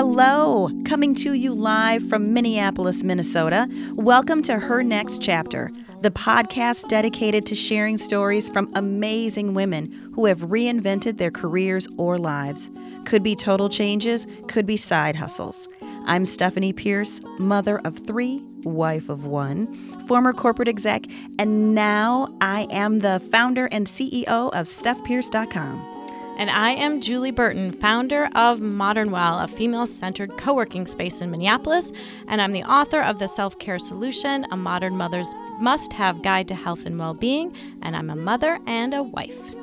Hello, coming to you live from Minneapolis, Minnesota. Welcome to Her Next Chapter, the podcast dedicated to sharing stories from amazing women who have reinvented their careers or lives. Could be total changes, could be side hustles. I'm Stephanie Pierce, mother of three, wife of one, former corporate exec, and now I am the founder and CEO of StephPierce.com. And I am Julie Burton, founder of Modern Well, a female centered co working space in Minneapolis. And I'm the author of The Self Care Solution, a modern mother's must have guide to health and well being. And I'm a mother and a wife.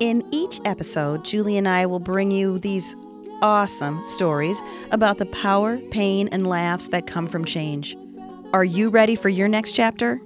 In each episode, Julie and I will bring you these awesome stories about the power, pain, and laughs that come from change. Are you ready for your next chapter?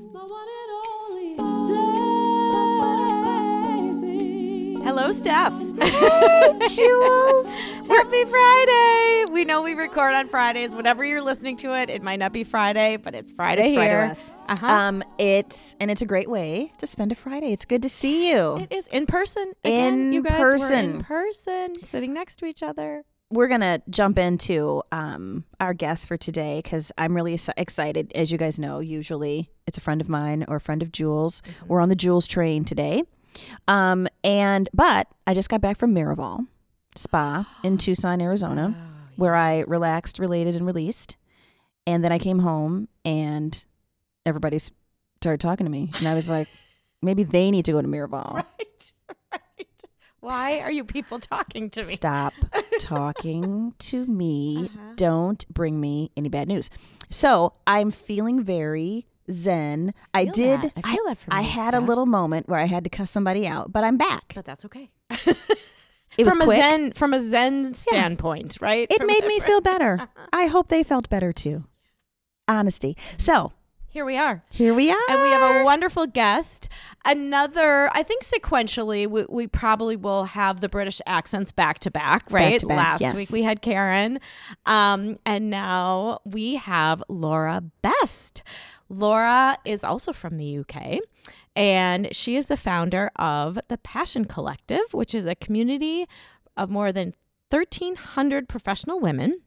Hello, Steph. Hey, Jules. Happy Friday! We know we record on Fridays. Whenever you're listening to it, it might not be Friday, but it's Friday It's here. Friday us. Uh-huh. Um, it's and it's a great way to spend a Friday. It's good to see you. it is in person. Again, In you guys were person. in person, sitting next to each other. We're gonna jump into um our guest for today because I'm really excited. As you guys know, usually it's a friend of mine or a friend of Jules. We're on the Jules train today. Um, and but I just got back from Miraval Spa in Tucson, Arizona, where I relaxed, related, and released. And then I came home and everybody started talking to me, and I was like, maybe they need to go to Miraval. Right, right. Why are you people talking to me? Stop talking to me. Uh-huh. Don't bring me any bad news. So I'm feeling very zen. I feel did. that. I feel that from I had a little moment where I had to cuss somebody out, but I'm back. But that's okay. It was from quick. a zen from a zen standpoint, right? it From made me feel better. I hope they felt better too. Honesty. So Here we are. here we are. And we have a wonderful guest. Another, I think sequentially, we, we probably will have the British accents back to back, right? to back, Last yes. week we had Karen. Um, and now we have Laura Best. Laura is also from the UK. And she is the founder of the Passion Collective, which is a community of more than 1,300 professional women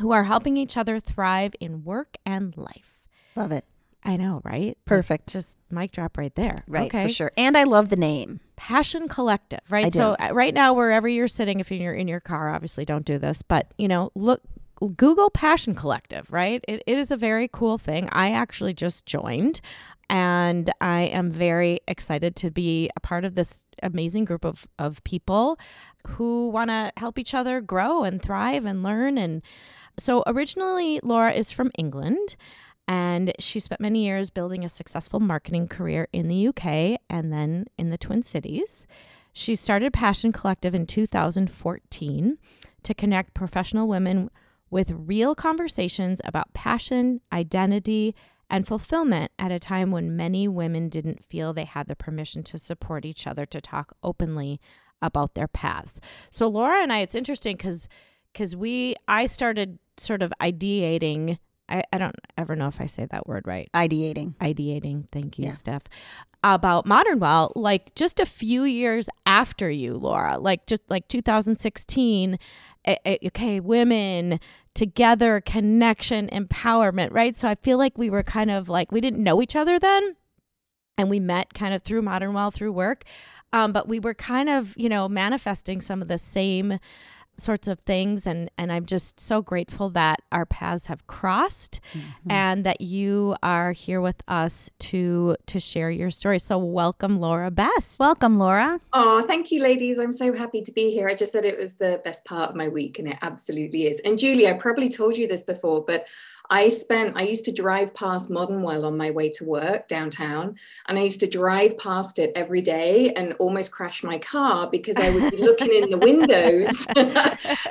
who are helping each other thrive in work and life. Love it. I know, right? Perfect. Just mic drop right there. Right, Okay. for sure. And I love the name. Passion Collective, right? So uh, right now, wherever you're sitting, if you're in your car, obviously don't do this, but you know, look, Google Passion Collective, right? It, it is a very cool thing. I actually just joined, and I am very excited to be a part of this amazing group of of people who want to help each other grow and thrive and learn. And so, originally, Laura is from England. And she spent many years building a successful marketing career in the UK and then in the Twin Cities. She started Passion Collective in 2014 to connect professional women with real conversations about passion, identity, and fulfillment at a time when many women didn't feel they had the permission to support each other to talk openly about their paths. So Laura and I, it's interesting because because we I started sort of ideating. I, I don't ever know if I say that word right Ideating. ideating. Thank you, Yeah. Steph. About Modern Well, like just a few years after you, Laura, like just like 2016. Okay, women together, connection, empowerment, right? So I feel like we were kind of like we didn't know each other then, and we met kind of through Modern Well through work, um, but we were kind of you know manifesting some of the same sorts of things and and I'm just so grateful that our paths have crossed mm-hmm. and that you are here with us to to share your story. So welcome Laura Best. Welcome, Laura. Oh, thank you, ladies. I'm so happy to be here. I just said it was the best part of my week, and it absolutely is. And Julie, I probably told you this before, but I spent, I used to drive past Modern Well on my way to work downtown, and I used to drive past it every day and almost crash my car because I would be looking in the windows.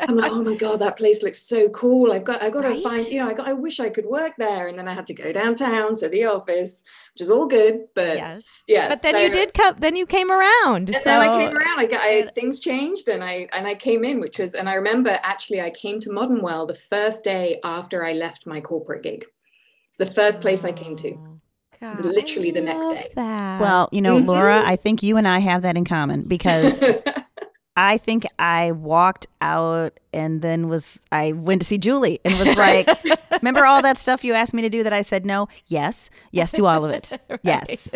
I'm like, oh my God, that place looks so cool. I've got, I've got to find, you know, I, got, I wish I could work there. And then I had to go downtown to the office, which is all good. But yes. yeah. But then you did come then you came around. and so then I came around. I, got, I things changed, and I and I came in, which was, and I remember actually I came to Modern Well the first day after I left my corporate gig. It's the first place I came to. Oh, God, literally the next day. that. Well, you know. Laura, mm-hmm. I think you and I have that in common because I think I walked out and then was I went to see Julie and was like, "Remember all that stuff you asked me to do that I said no? Yes, yes to all of it. right. Yes,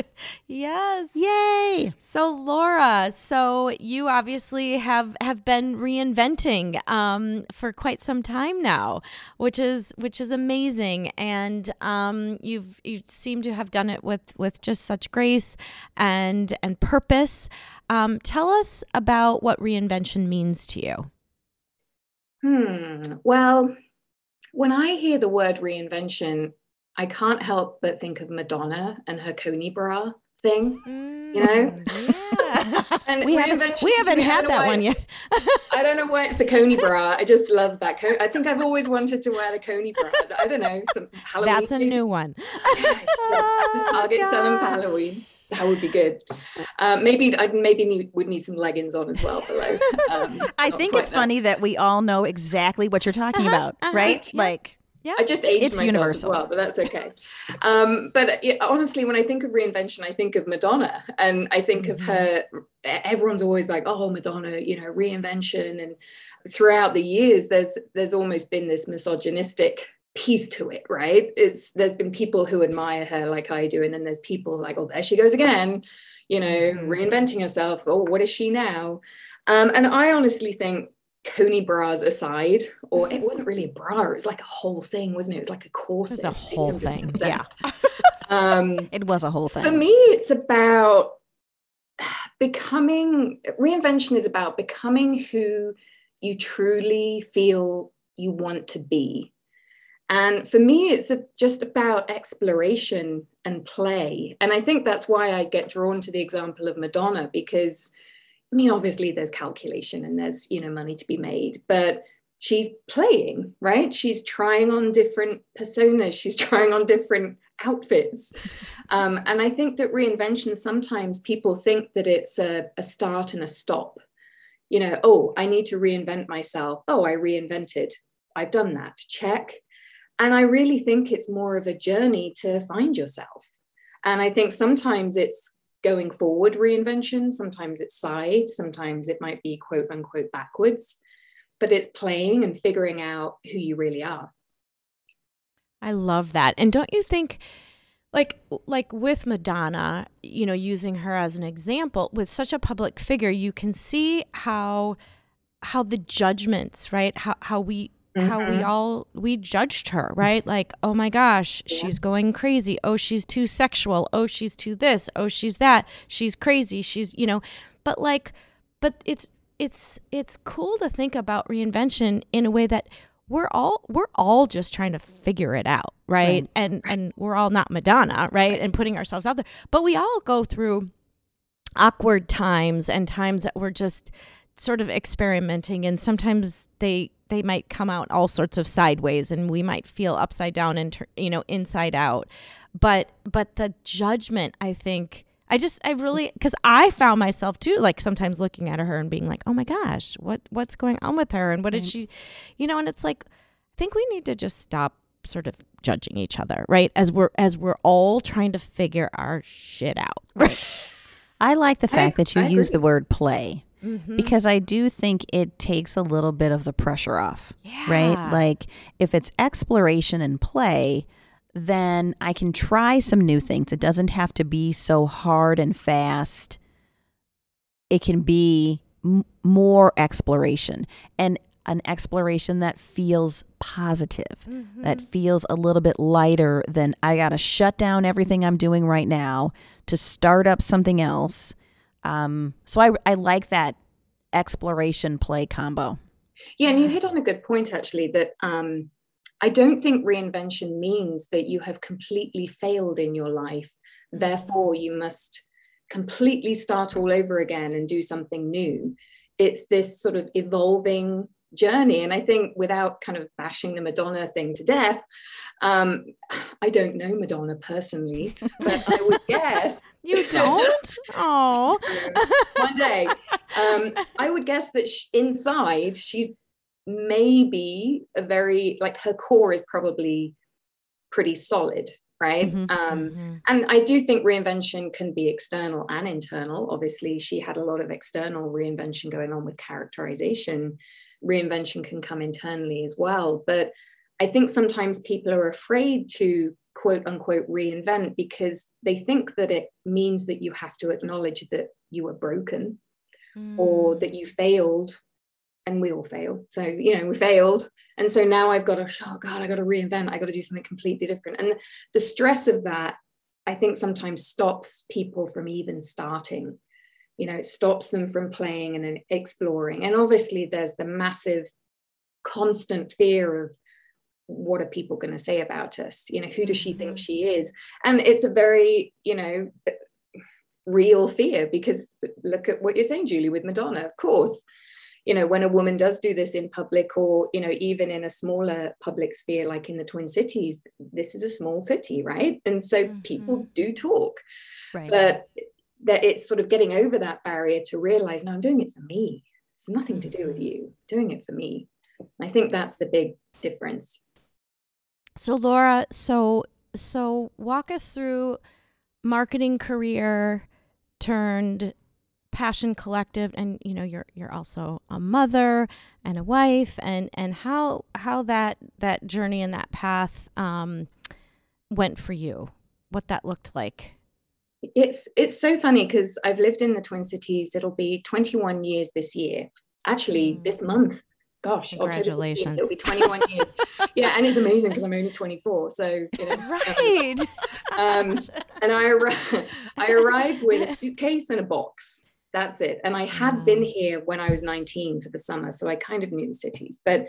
yes, yay!" So Laura, so you obviously have have been reinventing um, for quite some time now, which is which is amazing, and um, you've you seem to have done it with with just such grace and and purpose. Um, tell us about what reinvention means to you. Hmm. Well, when I hear the word reinvention, I can't help but think of Madonna and her coney bra thing. Mm, you know, yeah. and we haven't we haven't had that one yet. I don't know why it's the coney bra. I just love that. Co- I think I've always wanted to wear the coney bra. I don't know. Some Halloween. That's a new one. Yeah. Target oh, selling for Halloween that would be good. Um, maybe I maybe need, would need some leggings on as well below. Um, I think it's funny that we all know exactly what you're talking uh-huh, about, uh-huh, right? Yeah. Like. Yeah. I just aged it's myself universal. as well, but that's okay. Um, but yeah, honestly, when I think of reinvention, I think of Madonna, and I think mm-hmm. of her. Everyone's always like, "Oh, Madonna," you know, reinvention, and throughout the years, there's there's almost been this misogynistic piece to it, right? It's there's been people who admire her like I do, and then there's people like, oh, there she goes again, you know, mm-hmm. reinventing herself. Oh, what is she now? Um, and I honestly think coney bras aside, or it wasn't really a bra, it was like a whole thing, wasn't it? It was like a corset. It was a whole thing. Yeah. um, it was a whole thing. For me, it's about becoming reinvention is about becoming who you truly feel you want to be and for me, it's a, just about exploration and play. And I think that's why I get drawn to the example of Madonna, because I mean, obviously there's calculation and there's, you know, money to be made, but she's playing, right? She's trying on different personas, she's trying on different outfits. Um, and I think that reinvention, sometimes people think that it's a, a start and a stop. You know, oh, I need to reinvent myself. Oh, I reinvented. I've done that. Check and I really think it's more of a journey to find yourself. And I think sometimes it's going forward reinvention, sometimes it's side, sometimes it might be quote unquote backwards, but it's playing and figuring out who you really are. I love that. And don't you think like like with Madonna, you know, using her as an example, with such a public figure, you can see how how the judgments, right? How how we Mm-hmm. how we mm-hmm. all we judged her right? Like oh my gosh yeah. she's going crazy. Oh she's too sexual. Oh she's too this. Oh she's that. She's crazy. She's you know but like but it's it's it's cool to think about reinvention in a way that we're all we're all just trying to figure it out right, right. and and we're all not madonna right. And putting ourselves out there. But we all go through awkward times and times that we're just sort of experimenting and sometimes they they might come out all sorts of sideways and we might feel upside down and you know inside out. But but the judgment i think i just i really because i found myself too like sometimes looking at her and being like oh my gosh what what's going on with her and what did she you know and it's like i think we need to just stop sort of judging each other right? As we're as we're all trying to figure our shit out. Right. I like the fact I, that you use the word play Mm-hmm. Because I do think it takes a little bit of the pressure off, yeah. right? Like if it's exploration and play, then I can try some new things. It doesn't have to be so hard and fast. It can be m- more exploration and an exploration that feels positive, mm-hmm. that feels a little bit lighter than I got to shut down everything I'm doing right now to start up something else um, so I, I like that exploration play combo. Yeah, and you hit on a good point actually that um, I don't think reinvention means that you have completely failed in your life. Therefore, you must completely start all over again and do something new. It's this sort of evolving journey. And I think without kind of bashing the Madonna thing to death, um, I don't know Madonna personally, but I would guess. you don't? Oh. one day. Um, I would guess that sh- inside she's maybe a very, like her core is probably pretty solid, right mm-hmm, um, mm-hmm. and i do think reinvention can be external and internal obviously she had a lot of external reinvention going on with characterization reinvention can come internally as well. But i think sometimes people are afraid to quote unquote reinvent because they think that it means that you have to acknowledge that you were broken mm. or that you failed and we all fail. So you know we failed. And so now i've got to oh god i got to reinvent. I got to do something completely different. And the stress of that i think sometimes stops people from even starting you know it stops them from playing and exploring and obviously there's the massive constant fear of what are people going to say about us you know who does she think mm-hmm. she is and it's a very you know real fear because look at what you're saying julie with madonna of course you know when a woman does do this in public or you know even in a smaller public sphere like in the twin cities this is a small city right and so mm-hmm. people do talk right. but that it's sort of getting over that barrier to realize no i'm doing it for me. It's nothing to do with mm-hmm. you. Doing it for me. I think that's the big difference. So Laura, so so walk us through marketing career turned passion collective and you know you're you're also a mother and a wife and and how how that that journey and that path um went for you what that looked like it's it's so funny because i've lived in the twin cities it'll be 21 years this year actually mm. this month gosh, congratulations! It'll be 21 years. yeah, and it's amazing because I'm only 24. So you know, right. um, and I ar- I arrived with a suitcase and a box. That's it. And I had mm. been here when I was 19 for the summer, so I kind of knew the cities. But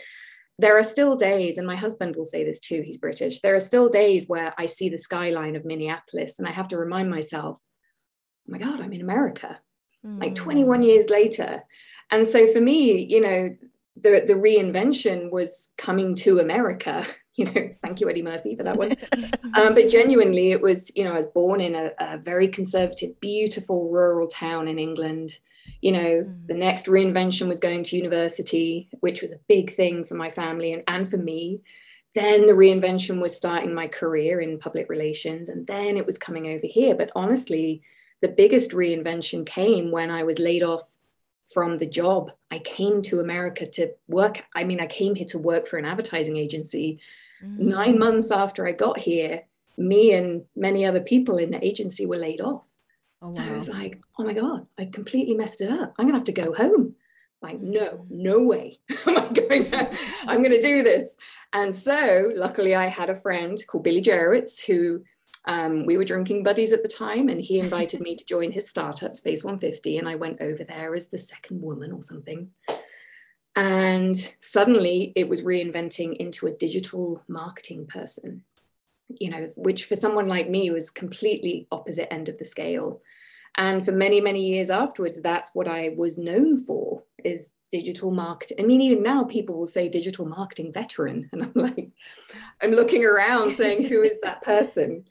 there are still days, and my husband will say this too. He's British. There are still days where I see the skyline of Minneapolis, and I have to remind myself, "Oh my God, I'm in America." Like 21 mm. years later. And so for me, you know, the, the reinvention was coming to America. You know, thank you, Eddie Murphy, for that one. um, but genuinely, it was, you know, I was born in a, a very conservative, beautiful rural town in England. You know, mm. the next reinvention was going to university, which was a big thing for my family and, and for me. Then the reinvention was starting my career in public relations, and then it was coming over here. But honestly, the biggest reinvention came when I was laid off from the job. I came to America to work. I mean, I came here to work for an advertising agency. Mm. Nine months after I got here, me and many other people in the agency were laid off. Oh, wow. So I was like, oh my God, I completely messed it up. I'm going to have to go home. Like, no, no way am I going I'm going to do this. And so, luckily, I had a friend called Billy Jurewicz who um, we were drinking buddies at the time, and he invited me to join his startup, Space 150. And I went over there as the second woman or something. And suddenly it was reinventing into a digital marketing person, you know, which for someone like me was completely opposite end of the scale. And for many, many years afterwards, that's what I was known for is digital marketing. I mean, even now people will say digital marketing veteran. And I'm like, I'm looking around saying, who is that person?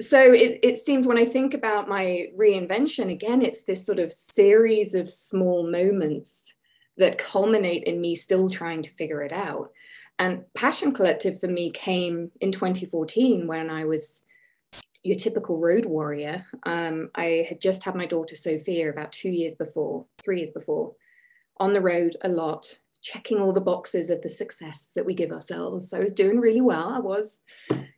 So it, it seems when I think about my reinvention, again, it's this sort of series of small moments that culminate in me still trying to figure it out. And Passion Collective for me came in 2014 when I was your typical road warrior. Um, I had just had my daughter Sophia about two years before, three years before on the road a lot, checking all the boxes of the success that we give ourselves. So I was doing really well. I was,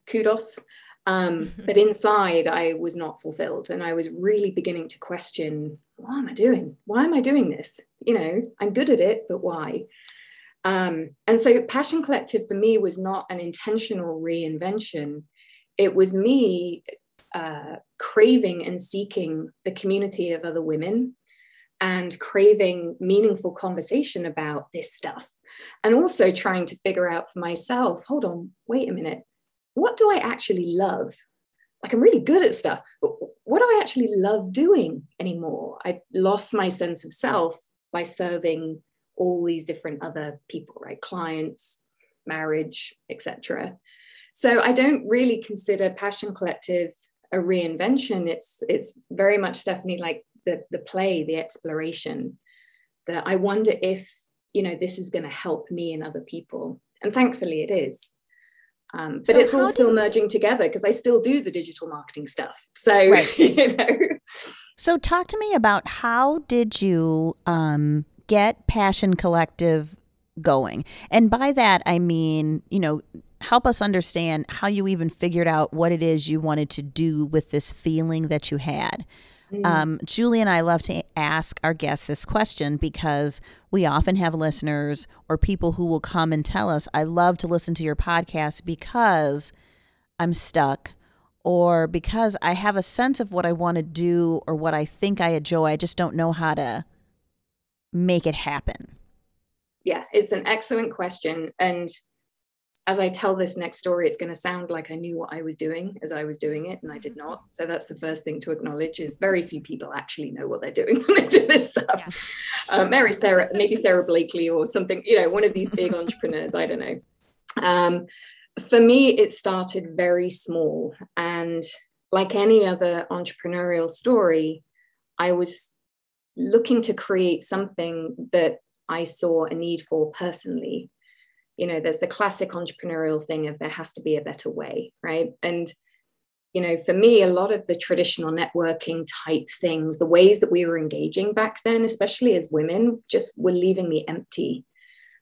kudos. Um, but inside, I was not fulfilled. And I was really beginning to question what am I doing? Why am I doing this? You know, I'm good at it, but why? Um, and so, Passion Collective for me was not an intentional reinvention. It was me uh, craving and seeking the community of other women and craving meaningful conversation about this stuff. And also trying to figure out for myself hold on, wait a minute, what do I actually love? Like, I'm really good at stuff, but what do I actually love doing anymore? I lost my sense of self by serving all these different other people, right? Clients, marriage, etc. So I don't really consider Passion Collective a reinvention. It's it's very much Stephanie like the the play, the exploration. That I wonder if you know this is going to help me and other people, and thankfully it is. Um, but so it's all still merging together because I still do the digital marketing stuff. So, right. you know. So, talk to me about how did you um, get Passion Collective going? And by that, I mean, you know, help us understand how you even figured out what it is you wanted to do with this feeling that you had. Mm. Um, Julie and I love to ask our guests this question because we often have listeners or people who will come and tell us, I love to listen to your podcast because I'm stuck or because I have a sense of what I want to do or what I think I enjoy. I just don't know how to make it happen. Yeah, it's an excellent question. And as I tell this next story, it's going to sound like I knew what I was doing as I was doing it, and I did not. So that's the first thing to acknowledge: is very few people actually know what they're doing when they do this stuff. Yeah. Uh, Mary Sarah, maybe Sara Blakely or something, you know, one of these big entrepreneurs. I don't know. Um, for me, it started very small, and like any other entrepreneurial story, I was looking to create something that I saw a need for personally. You know there's the classic entrepreneurial thing of there has to be a better way right? And you know for me a lot of the traditional networking type things the ways that we were engaging back then especially as women just were leaving me empty.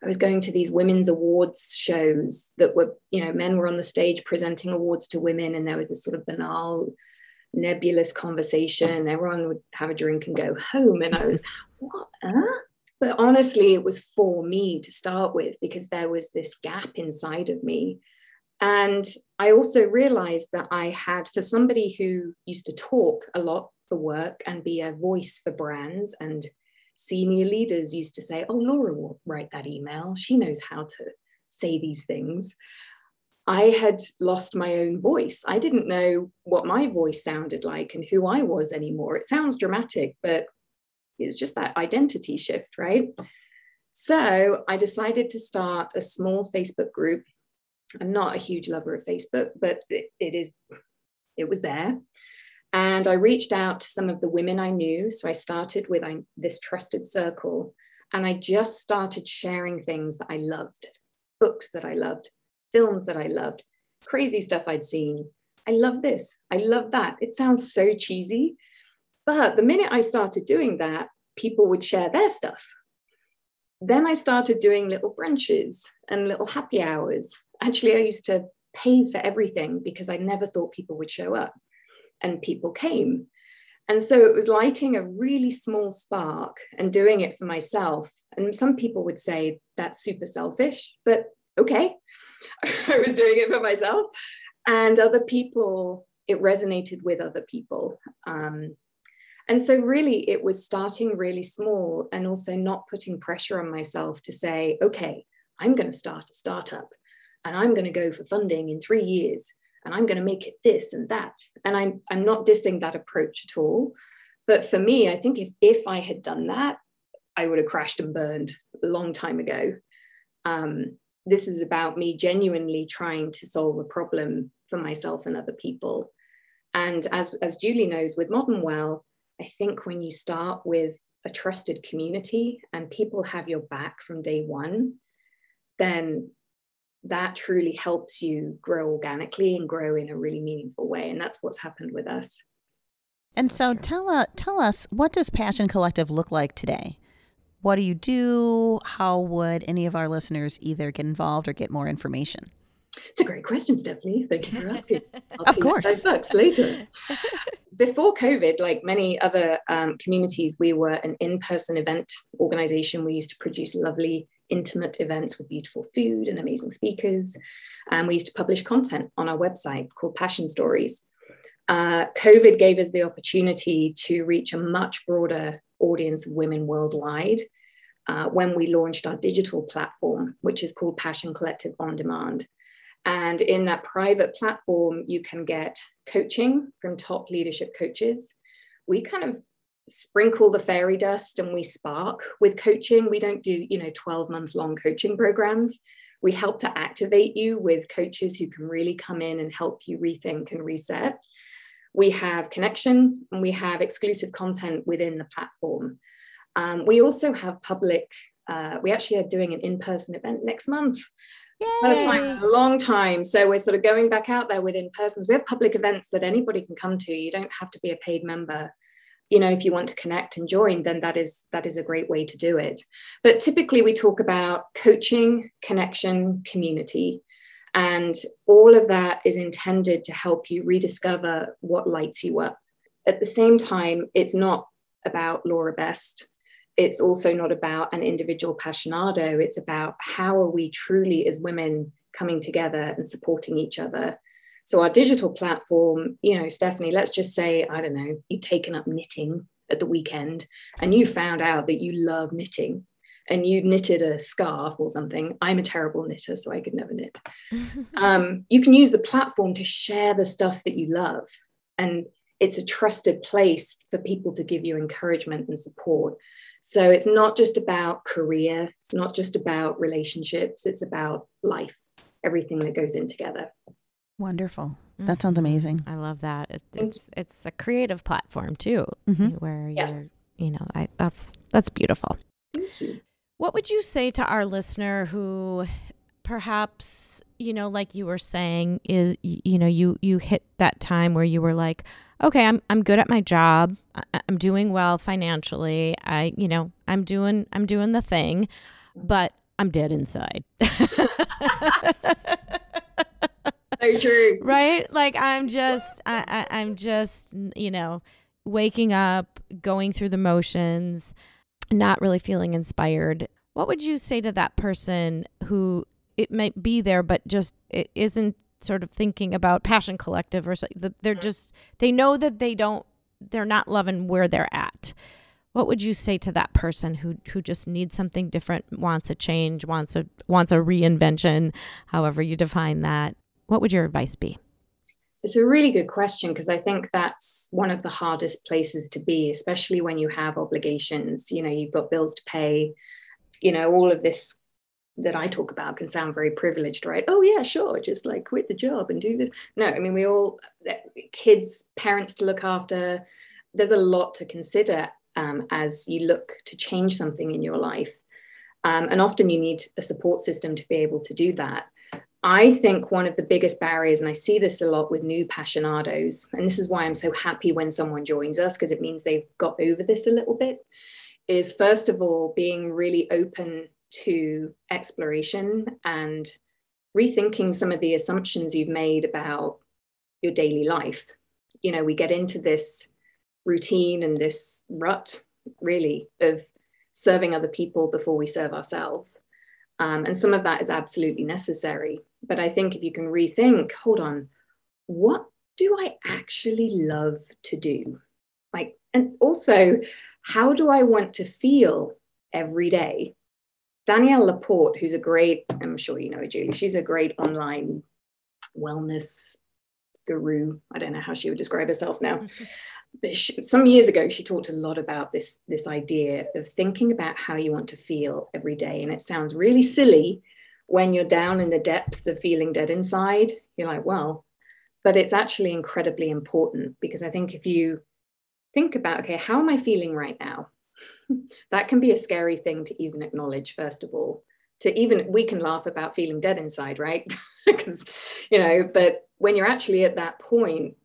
I was going to these women's awards shows that were you know men were on the stage presenting awards to women and there was this sort of banal nebulous conversation everyone would have a drink and go home and i was what huh? But honestly, it was for me to start with because there was this gap inside of me. And I also realized that I had, for somebody who used to talk a lot for work and be a voice for brands, and senior leaders used to say, Oh, Laura will write that email. She knows how to say these things. I had lost my own voice. I didn't know what my voice sounded like and who I was anymore. It sounds dramatic, but it's just that identity shift, right? So I decided to start a small Facebook group. I'm not a huge lover of Facebook, but it, it is, it was there. And I reached out to some of the women I knew. So I started with I, this trusted circle and I just started sharing things that I loved, books that I loved, films that I loved, crazy stuff I'd seen. I love this. I love that. It sounds so cheesy, but the minute I started doing that, people would share their stuff. Then I started doing little brunches and little happy hours. Actually, I used to pay for everything because I never thought people would show up, and people came. And so it was lighting a really small spark and doing it for myself. And some people would say that's super selfish, but okay, I was doing it for myself. And other people, it resonated with other people. Um, and so, really, it was starting really small and also not putting pressure on myself to say, okay, I'm going to start a startup and I'm going to go for funding in three years and I'm going to make it this and that. And I'm, I'm not dissing that approach at all. But for me, I think if, if I had done that, I would have crashed and burned a long time ago. Um, this is about me genuinely trying to solve a problem for myself and other people. And as, as Julie knows, with Modern Well, I think when you start with a trusted community and people have your back from day one, then that truly helps you grow organically and grow in a really meaningful way. And that's what's happened with us. And so, tell, uh, tell us, what does Passion Collective look like today? What do you do? How would any of our listeners either get involved or get more information? It's a great question, Stephanie. Thank you for asking. of course. Bucks later. Before COVID, like many other um, communities, we were an in-person event organization. We used to produce lovely, intimate events with beautiful food and amazing speakers. And we used to publish content on our website called Passion Stories. Uh, COVID gave us the opportunity to reach a much broader audience of women worldwide uh, when we launched our digital platform, which is called Passion Collective On Demand. And in that private platform, you can get coaching from top leadership coaches. We kind of sprinkle the fairy dust and we spark with coaching. We don't do, you know, 12 month long coaching programs. We help to activate you with coaches who can really come in and help you rethink and reset. We have connection and we have exclusive content within the platform. Um, we also have public, uh, we actually are doing an in person event next month Yay. First time in a long time. So we're sort of going back out there with in persons. We have public events that anybody can come to. You don't have to be a paid member. You know, if you want to connect and join, then that is that is a great way to do it. But typically we talk about coaching, connection, community. And all of that is intended to help you rediscover what lights you up. At the same time, it's not about Laura Best it's also not about an individual passionado. It's about how are we truly, as women, coming together and supporting each other. So, our digital platform, you know, Stephanie, let's just say, I don't know, you've taken up knitting at the weekend and you found out that you love knitting and you knitted a scarf or something. I'm a terrible knitter, so I could never knit. um, you can use the platform to share the stuff that you love. And it's a trusted place for people to give you encouragement and support. So it's not just about career, it's not just about relationships, it's about life, everything that goes in together. Wonderful. That sounds amazing. I love that. It, it's it's a creative platform too, mm-hmm. where you're, yes. you know, I, that's that's beautiful. Thank you. What would you say to our listener who perhaps you know like you were saying is you know you you hit that time where you were like okay i'm i'm good at my job. I'm doing well financially. I you know i'm doing i'm doing the thing but i'm dead inside. True. Right? Like i'm just I, I i'm just you know waking up going through the motions not really feeling inspired what would you say to that person who it might be there, but just it isn't sort of thinking about Passion Collective or something. They're mm-hmm. just they know that they don't they're not loving where they're at. What would you say to that person who who just needs something different, wants a change, wants a wants a reinvention, however you define that? What would your advice be? It's a really good question because I think that's one of the hardest places to be, especially when you have obligations. You know, you've got bills to pay, you know, all of this that I talk about can sound very privileged, right? Oh, yeah, sure, just like quit the job and do this. No, I mean, we all, kids, parents to look after. There's a lot to consider um, as you look to change something in your life. Um, and often you need a support system to be able to do that. I think one of the biggest barriers, and I see this a lot with new passionados, and this is why I'm so happy when someone joins us because it means they've got over this a little bit, is first of all being really open to exploration and rethinking some of the assumptions you've made about your daily life. You know, we get into this routine and this rut, really, of serving other people before we serve ourselves. Um, and some of that is absolutely necessary. But I think if you can rethink, hold on, what do I actually love to do? Like, and also, how do I want to feel every day? Danielle LaPorte, who's a great, I'm sure you know her, Julie, she's a great online wellness guru. I don't know how she would describe herself now. But she, some years ago, she talked a lot about this, this idea of thinking about how you want to feel every day. And it sounds really silly when you're down in the depths of feeling dead inside. You're like, well, but it's actually incredibly important because I think if you think about, okay, how am I feeling right now? that can be a scary thing to even acknowledge, first of all. To even, we can laugh about feeling dead inside, right? Because, you know, but when you're actually at that point,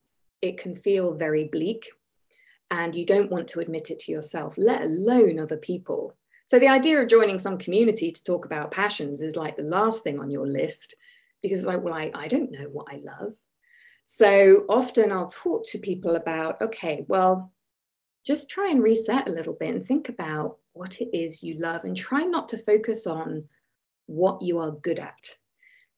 it can feel very bleak and you don't want to admit it to yourself, let alone other people. So the idea of joining some community to talk about passions is like the last thing on your list because it's like, well, I, I don't know what I love. So often I'll talk to people about, okay, well, just try and reset a little bit and think about what it is you love and try not to focus on what you are good at.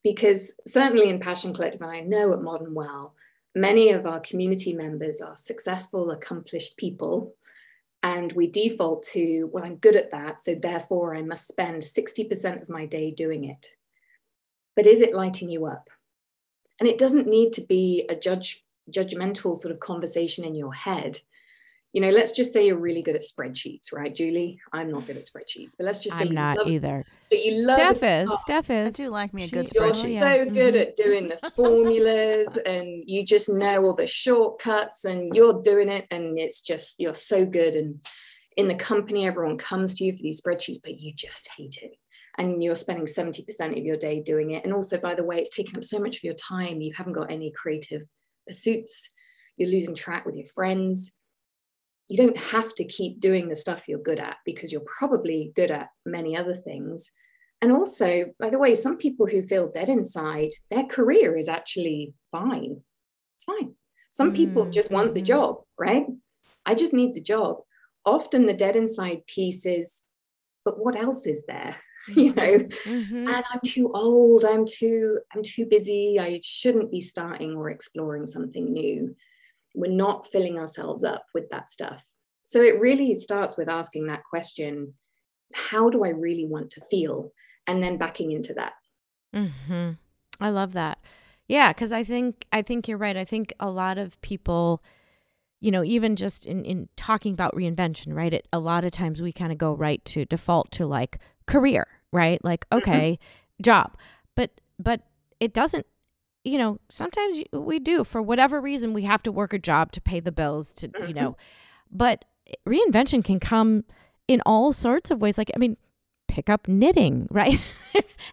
Because certainly in Passion Collective, and I know at Modern Well, many of our community members are successful, accomplished people. And we default to, well, I'm good at that. So therefore, I must spend 60% of my day doing it. But is it lighting you up? And it doesn't need to be a judge, judgmental sort of conversation in your head you know, let's just say you're really good at spreadsheets, right, Julie? I'm not good at spreadsheets, but let's just say I'm not love, either. But you love Steph is. Steph is. I do like me a good you're spreadsheet. You're so good mm-hmm. at doing the formulas, and you just know all the shortcuts, and you're doing it, and it's just you're so good. And in the company, everyone comes to you for these spreadsheets, but you just hate it. and you're spending 70% of your day doing it. And also, by the way, it's taking up so much of your time. You haven't got any creative pursuits. You're losing track with your friends. You don't have to keep doing the stuff you're good at because you're probably good at many other things. And also, by the way, some people who feel dead inside, their career is actually fine. It's fine. Some people mm, just want the mm-hmm. job, right? I just need the job. Often the dead inside piece is, but what else is there? you know mm-hmm. and i'm too old i'm too i'm too busy i shouldn't be starting or exploring something new we're not filling ourselves up with that stuff so it really starts with asking that question how do i really want to feel and then backing into that mm-hmm. i love that yeah because i think i think you're right i think a lot of people you know even just in in talking about reinvention right it, a lot of times we kind of go right to default to like career, right? Like, mm-hmm. okay, mm-hmm. job. But but it doesn't you know, sometimes we do for whatever reason we have to work a job to pay the bills to, mm-hmm. you know. But reinvention can come in all sorts of ways. Like, I mean, pick up knitting, right?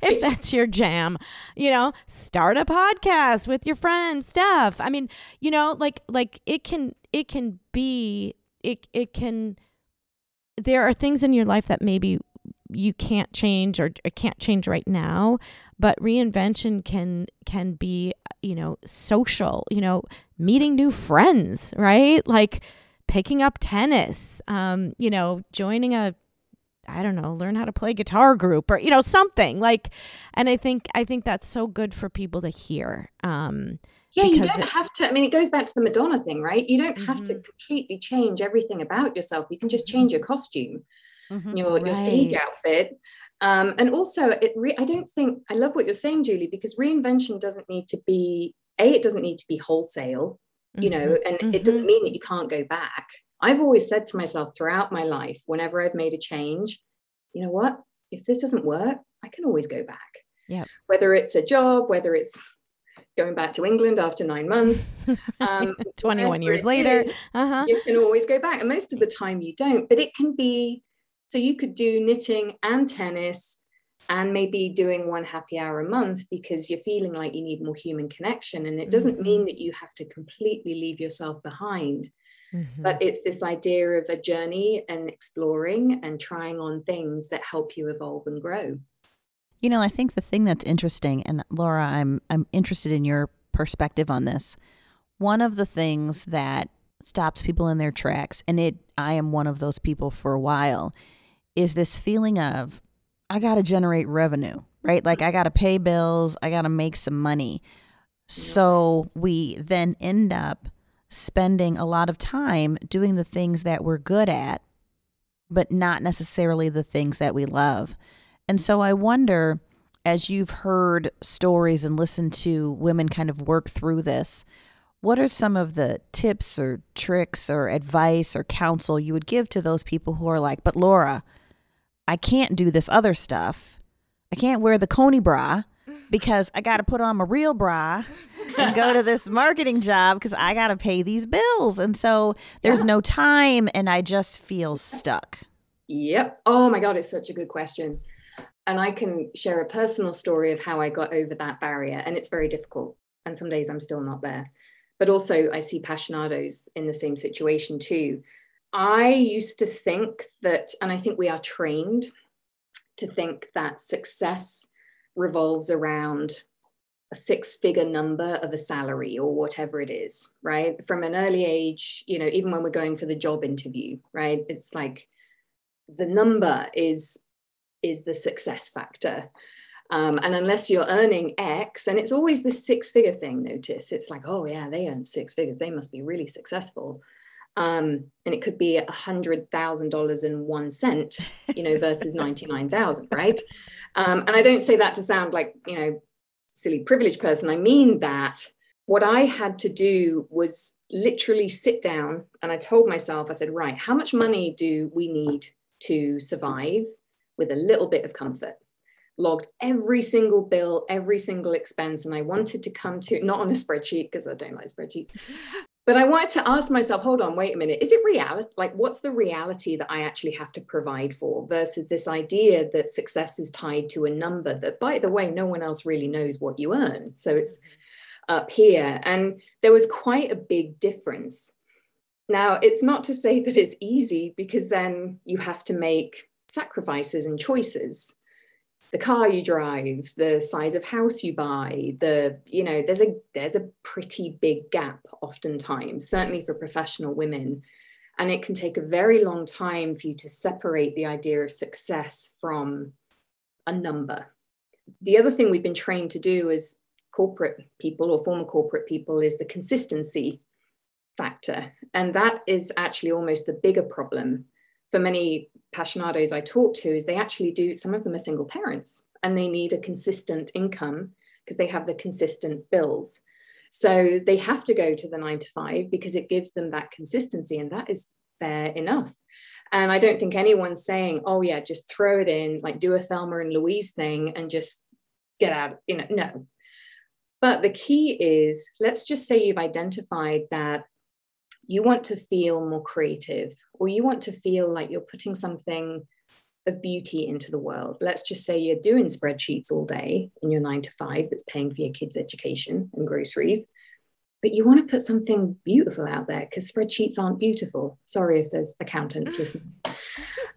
if that's your jam, you know, start a podcast with your friend Steph. I mean, you know, like like it can it can be it it can there are things in your life that maybe you can't change or, or can't change right now but reinvention can can be you know social you know meeting new friends right like picking up tennis um you know joining a I don't know, learn how to play guitar group or you know something like and I think I think that's so good for people to hear. Um yeah, you don't it, have to I mean it goes back to the Madonna thing, right? You don't have mm-hmm. to completely change everything about yourself. You can just change your costume mm-hmm. your, right. your stage outfit. Um, and also, it re- I don't think I love what you're saying, Julie, because reinvention doesn't need to be a. It doesn't need to be wholesale, you mm-hmm. know, and mm-hmm. it doesn't mean that you can't go back. I've always said to myself throughout my life, whenever I've made a change, you know what? If this doesn't work, I can always go back. Yeah. Whether it's a job, whether it's going back to England after nine months. Um, 21 years later. Is, uh-huh. You can always go back. And most of the time you don't, but it can be so you could do knitting and tennis and maybe doing one happy hour a month because you're feeling like you need more human connection. And it doesn't mm-hmm. mean that you have to completely leave yourself behind. Mm-hmm. But it's this idea of a journey and exploring and trying on things that help you evolve and grow. You know, I think the thing that's interesting, and Laura, I'm I'm interested in your perspective on this. One of the things that stops people in their tracks, and it I am one of those people for a while, is this feeling of I got to generate revenue, right? Like I got to pay bills, I got to make some money. So we then end up spending a lot of time doing the things that we're good at, but not necessarily the things that we love. And so I wonder, as you've heard stories and listened to women kind of work through this, what are some of the tips or tricks or advice or counsel you would give to those people who are like, but Laura, I can't do this other stuff. I can't wear the Coney bra because I got to put on my real bra and go to this marketing job because I got to pay these bills. And so there's yeah. no time and I just feel stuck. Yep. Oh my God, it's such a good question. And I can share a personal story of how I got over that barrier. And it's very difficult. And some days I'm still not there. But also, I see passionados in the same situation too. I used to think that, and I think we are trained to think that success revolves around a six figure number of a salary or whatever it is, right? From an early age, you know, even when we're going for the job interview, right? It's like the number is is the success factor. Um, and unless you're earning X, and it's always this six figure thing, notice it's like, oh, yeah, they earn six figures. They must be really successful um, and it could be a hundred thousand dollars and one cent, you know, versus ninety nine thousand, right? Um, and I don't say that to sound like you know, silly privileged person. I mean that what I had to do was literally sit down and I told myself, I said, right, how much money do we need to survive with a little bit of comfort? Logged every single bill, every single expense, and I wanted to come to not on a spreadsheet because I don't like spreadsheets, but I wanted to ask myself, hold on, wait a minute, is it reality? Like, what's the reality that I actually have to provide for versus this idea that success is tied to a number that, by the way, no one else really knows what you earn. So it's mm-hmm. up here. And there was quite a big difference. Now, it's not to say that it's easy because then you have to make sacrifices and choices the car you drive the size of house you buy the you know there's a there's a pretty big gap oftentimes certainly for professional women. And it can take a very long time for you to separate the idea of success from a number. The other thing we've been trained to do as corporate people or former corporate people is the consistency factor. And that is actually almost the bigger problem for many passionados I talk to is they actually do, some of them are single parents and they need a consistent income because they have the consistent bills. So they have to go to the nine to five because it gives them that consistency and that is fair enough. And I don't think anyone's saying, oh, yeah, just throw it in, like do a Thelma and Louise thing and just get out, you know, no. But the key is let's just say you've identified that you want to feel more creative or you want to feel like you're putting something of beauty into the world. Let's just say you're doing spreadsheets all day in your nine to five that's paying for your kids' education and groceries, but you want to put something beautiful out there because spreadsheets aren't beautiful. Sorry if there's accountants listening.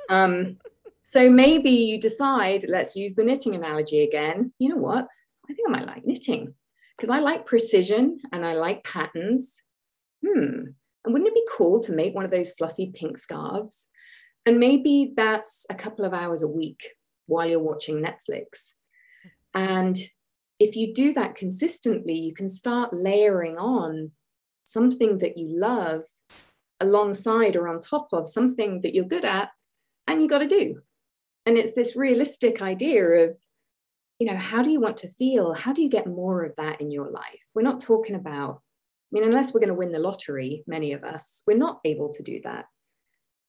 Um, so maybe you decide, let's use the knitting analogy again. You know what? I think I might like knitting because I like precision and I like patterns. Hmm, and wouldn't it be cool to make one of those fluffy pink scarves? And maybe that's a couple of hours a week while you're watching Netflix. And if you do that consistently, you can start layering on something that you love alongside or on top of something that you're good at and you got to do. And it's this realistic idea of, you know, how do you want to feel? How do you get more of that in your life? We're not talking about I mean, unless we're going to win the lottery, many of us, we're not able to do that.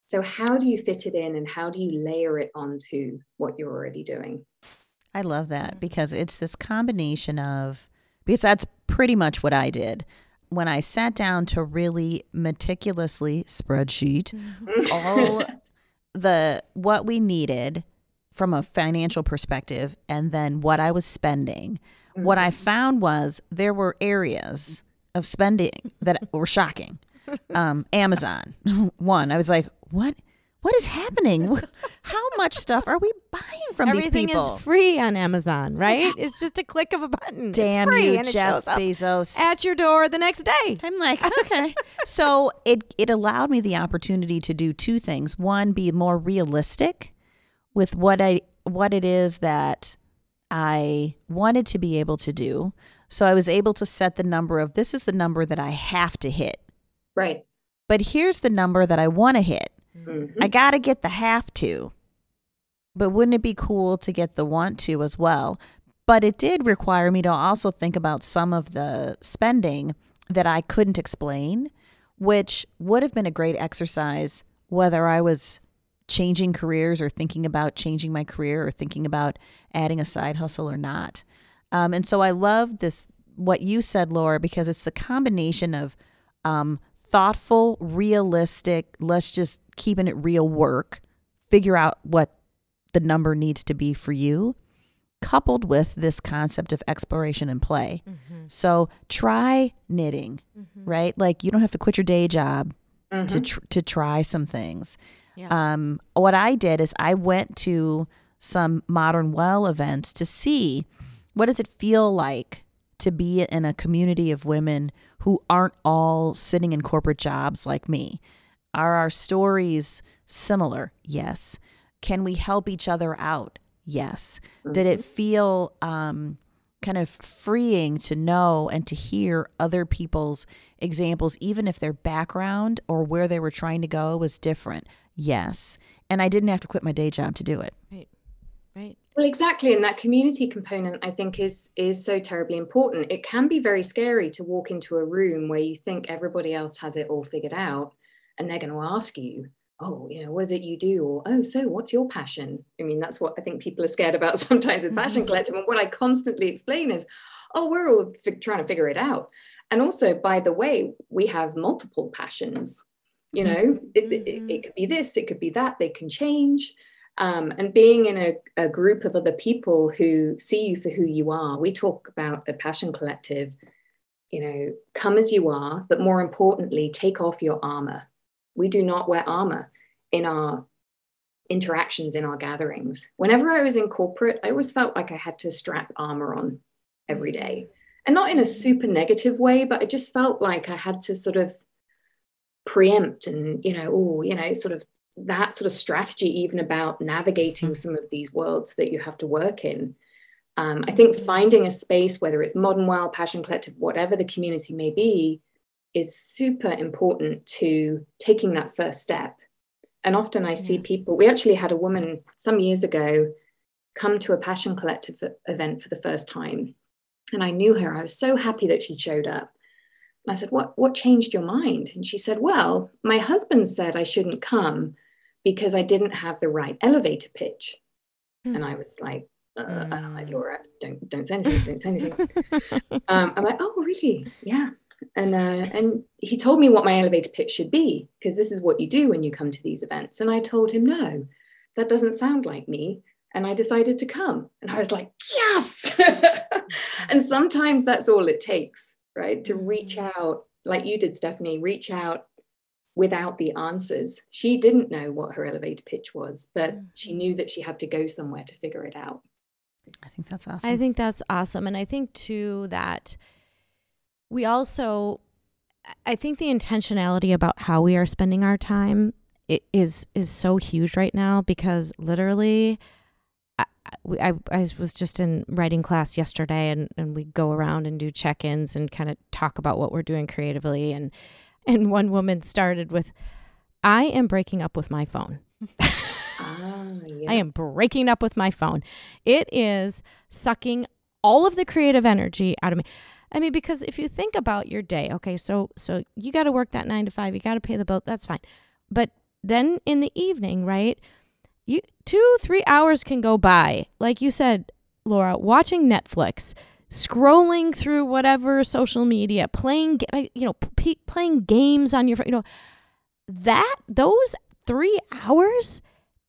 So, how do you fit it in and how do you layer it onto what you're already doing? I love that because it's this combination of, because that's pretty much what I did. When I sat down to really meticulously spreadsheet mm-hmm. all the what we needed from a financial perspective and then what I was spending, mm-hmm. what I found was there were areas of spending that were shocking. Um, Amazon, one. I was like, what? What is happening? How much stuff are we buying from Everything these people? Everything is free on Amazon, right? It's just a click of a button. Damn you, Jeff Bezos! At your door the next day. I'm like, okay. so it it allowed me the opportunity to do two things. One, be more realistic with what I what it is that I wanted to be able to do. So I was able to set the number of this is the number that I have to hit. Right. But here's the number that I want to hit. Mm-hmm. I got to get the have to. But wouldn't it be cool to get the want to as well? But it did require me to also think about some of the spending that I couldn't explain, which would have been a great exercise whether I was changing careers or thinking about changing my career or thinking about adding a side hustle or not. Um, and so I love this, what you said, Laura, because it's the combination of um, thoughtful, realistic, let's just keeping it real work, figure out what the number needs to be for you, coupled with this concept of exploration and play. Mm-hmm. So try knitting, mm-hmm. right? Like you don't have to quit your day job mm-hmm. to tr- to try some things. Yeah. Um, what I did is I went to some modern well events to see what does it feel like to be in a community of women who aren't all sitting in corporate jobs like me? Are our stories similar? Yes. Can we help each other out? Yes. Mm-hmm. Did it mm-hmm. feel um, kind of freeing to know and to hear other people's examples, even if their background or where they were trying to go was different? Yes. And I didn't have to quit my day job to do it. Right. Right. Well, exactly, and that community component I think is is so terribly important. It can be very scary to walk into a room where you think everybody else has it all figured out, and they're going to ask you, "Oh, you know, what is it you do?" or "Oh, so what's your passion?" I mean, that's what I think people are scared about sometimes with Passion mm-hmm. Collective. And what I constantly explain is, "Oh, we're all f- trying to figure it out." and also by the way we have multiple passions you know mm-hmm. it, it, it, mm-hmm. could be this it could be that they can change um, and being in a, a group of other people who see you for who you are we talk about a passion collective you know come as you are but more importantly take off your armor. We do not wear armor in our interactions in our gatherings. Whenever i was in corporate i always felt like i had to strap armor on every day. And not in a super negative way but i just felt like i had to sort of preempt and you know oh you know sort of that sort of strategy even about navigating some of these worlds that you have to work in. Um, i think finding a space whether it's modern well passion collective whatever the community may be is super important to taking that first step. And often i see people we actually had a woman some years ago come to a passion collective event for the first time. And i knew her. I was so happy that she showed up I said, what, what changed your mind? And she said, Well, my husband said I shouldn't come because I didn't have the right elevator pitch. Mm. And I was like, uh, mm. I'm like, Laura, don't don't say anything, don't say anything. um, I'm like, oh really? Yeah. And uh, and he told me what my elevator pitch should be because this is what you do when you come to these events. And I told him, no, that doesn't sound like me. And I decided to come. And I was like, yes. and sometimes that's all it takes right? To reach mm-hmm. out, like you did, Stephanie, reach out without the answers. She didn't know what her elevator pitch was, but she mm-hmm. knew that she had to go somewhere to figure it out. I think that's awesome. I think that's awesome. And I think too that we also I think the intentionality about how we are spending our time is is so huge right now because literally I, I was just in writing class yesterday and, and we go around and do check-ins and kind of talk about what we're doing creatively. And and one woman started with i am breaking up with my phone. Ah, yeah. i am breaking up with my phone. It is sucking all of the creative energy out of me. I mean because if you think about your day okay so so you got to work that nine to five you got to pay the bill that's fine. But then in the evening right you two, three hours can go by. Like you said, Laura, watching Netflix, scrolling through whatever social media, playing, you know, p- playing games on your, you know, that those three hours,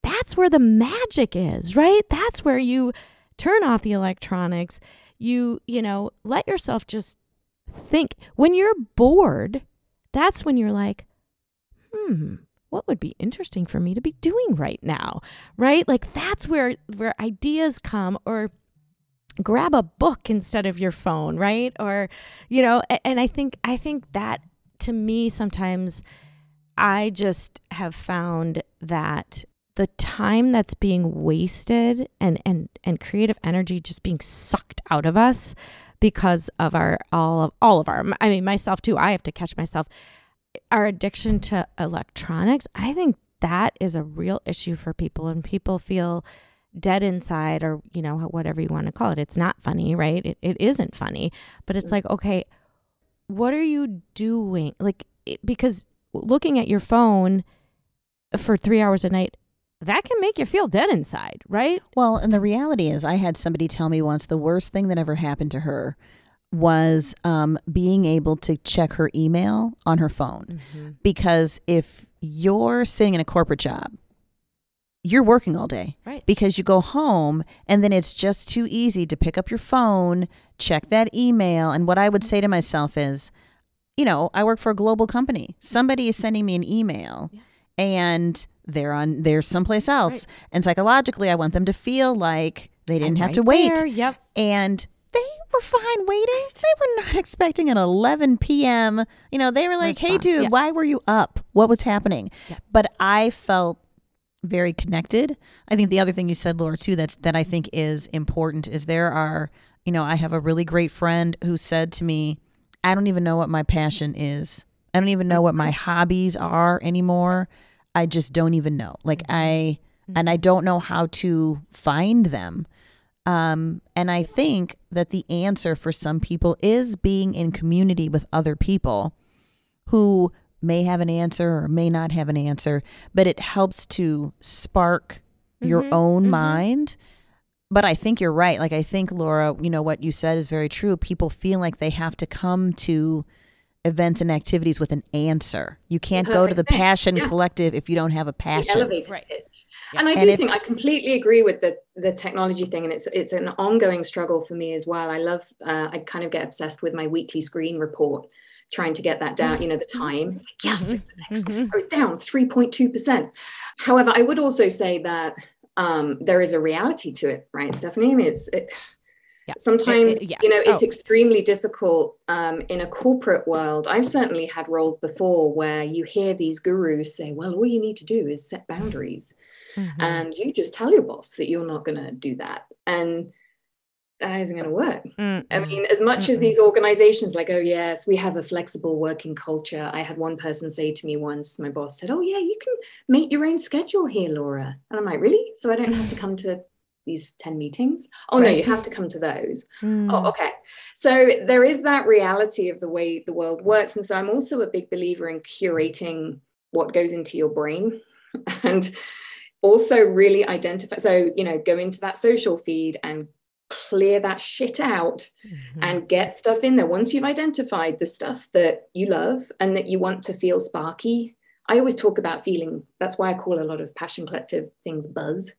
that's where the magic is, right? That's where you turn off the electronics. You, you know, let yourself just think. When you're bored, that's when you're like, hmm, what would be interesting for me to be doing right now right? Like that's where where ideas come or grab a book instead of your phone right? Or you know and i think i think that to me sometimes i just have found that the time that's being wasted and and and creative energy just being sucked out of us because of our all of all of our i mean myself too i have to catch myself our addiction to electronics, I think that is a real issue for people and people feel dead inside or you know whatever you want to call it. It's not funny right? It, it isn't funny. But it's mm. like okay what are you doing? Like it, because looking at your phone for three hours a night that can make you feel dead inside right? Well and the reality is i had somebody tell me once the worst thing that ever happened to her was um, being able to check her email on her phone. Mm-hmm. Because if you're sitting in a corporate job, you're working all day. Right. Because you go home and then it's just too easy to pick up your phone, check that email. And what I would say to myself is, you know, I work for a global company. Somebody is sending me an email yeah. and they're on they're someplace else. Right. And psychologically I want them to feel like they didn't I'm have right to wait. There. Yep. And they were fine waiting. They were not expecting an 11 p.m. You know, they were like, Response, "Hey, dude, yeah. why were you up? What was happening?" Yeah. But I felt very connected. I think the other thing you said, Laura, too, that's that I think is important is there are, you know, I have a really great friend who said to me, "I don't even know what my passion is. I don't even know what my mm-hmm. hobbies are anymore. I just don't even know. Like mm-hmm. I." And I don't know how to find them. Um, and I think that the answer for some people is being in community with other people who may have an answer or may not have an answer, but it helps to spark mm-hmm, your own mm-hmm. mind. But I think you're right. Like I think Laura, you know what you said is very true. People feel like they have to come to events and activities with an answer. You can't go to the Passion Yeah. Collective if you don't have a passion. Right. Yeah. And I And do think I completely agree with the the technology thing, and it's it's an ongoing struggle for me as well. I love uh, I kind of get obsessed with my weekly screen report, trying to get that down. You know, the time. It's like, yes, it's the next Mhm. I was down 3.2%. However, I would also say that um, there is a reality to it, right, Stephanie? I mean, it's it, Yeah. sometimes, It- it- you know, it's Oh. extremely difficult um, in a corporate world. I've certainly had roles before where you hear these gurus say, well, all you need to do is set boundaries Mhm. and you just tell your boss that you're not going to do that. And that isn't going to work. I Mm-mm. mean, as much as Mm-mm. these organizations, like, oh, yes, we have a flexible working culture. I had one person say to me once, my boss said, oh, yeah, you can make your own schedule here, Laura. And I'm like, really? So I don't have to come to these 10 meetings? Oh, no, you have to come to those. Mm. Oh, okay. So there is that reality of the way the world works. And so I'm also a big believer in curating what goes into your brain and also really identify. So, you know, go into that social feed and clear that shit out Mhm. and get stuff in there. Once you've identified the stuff that you love and that you want to feel sparky, I always talk about feeling, that's why I call a lot of Passion Collective things buzz.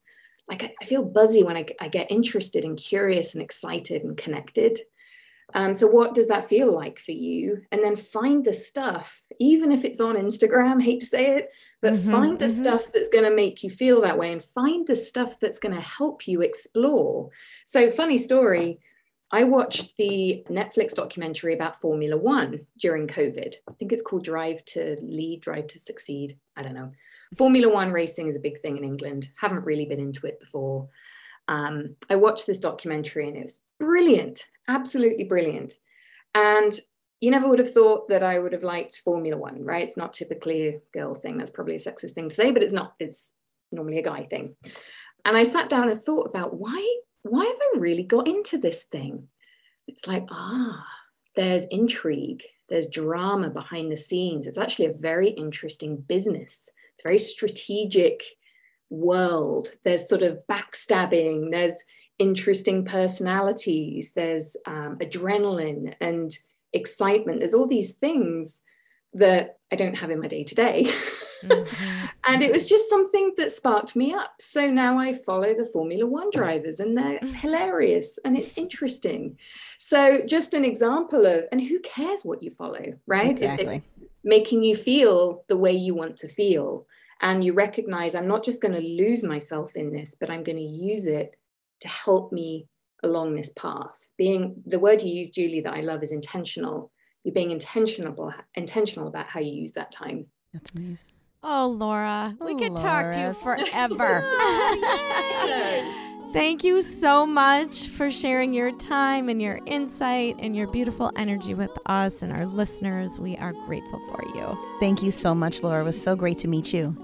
Like I, feel buzzy when I, I get interested and curious and excited and connected. Um, so, what does that feel like for you? And then find the stuff, even if it's on Instagram, hate to say it, but Mhm, find the mhm. stuff that's going to make you feel that way and find the stuff that's going to help you explore. So, funny story I watched the Netflix documentary about Formula One during COVID. I think it's called Drive to Lead, Drive to Succeed. I don't know. Formula One racing is a big thing in England. Haven't really been into it before. Um, I watched this documentary and it was brilliant, absolutely brilliant. And you never would have thought that I would have liked Formula One, right? It's not typically a girl thing. That's probably a sexist thing to say, but it's not. It's normally a guy thing. And I sat down and thought about why why have I really got into this thing? It's like, ah, there's intrigue, there's drama behind the scenes. It's actually a very interesting business. It's very strategic world. There's sort of backstabbing, there's interesting personalities, there's um, adrenaline and excitement. There's all these things that I don't have in my day to day. And it was just something that sparked me up. So now I follow the Formula One drivers and they're hilarious and it's interesting. So, just an example of, and who cares what you follow, right? Exactly. If it's making you feel the way you want to feel, and you recognize I'm not just going to lose myself in this, but I'm going to use it to help me along this path. Being the word you use, Julie, that I love is intentional. You're being intentional, intentional about how you use that time. That's amazing. Oh, Laura, we could talk to you Laura. forever. Yay. Thank you so much for sharing your time and your insight and your beautiful energy with us and our listeners. We are grateful for you. Thank you so much, Laura. It was so great to meet you.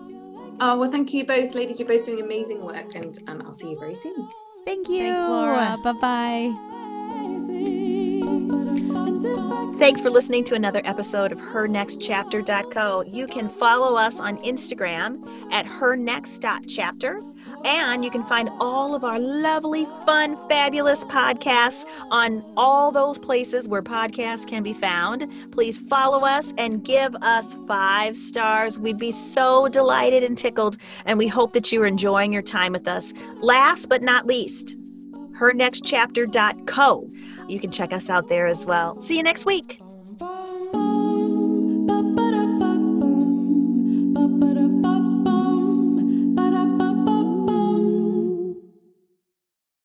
Oh, well, thank you both, ladies. You're both doing amazing work, and um, I'll see you very soon. Thank you. Thanks, Laura. Bye bye. Thanks for listening to another episode of hernextchapter.co. You can follow us on Instagram at hernext.chapter. And you can find all of our lovely, fun, fabulous podcasts on all those places where podcasts can be found. Please follow us and give us five stars. We'd be so delighted and tickled. And we hope that you are enjoying your time with us. Last but not least, hernextchapter.co. You can check us out there as well. See you next week.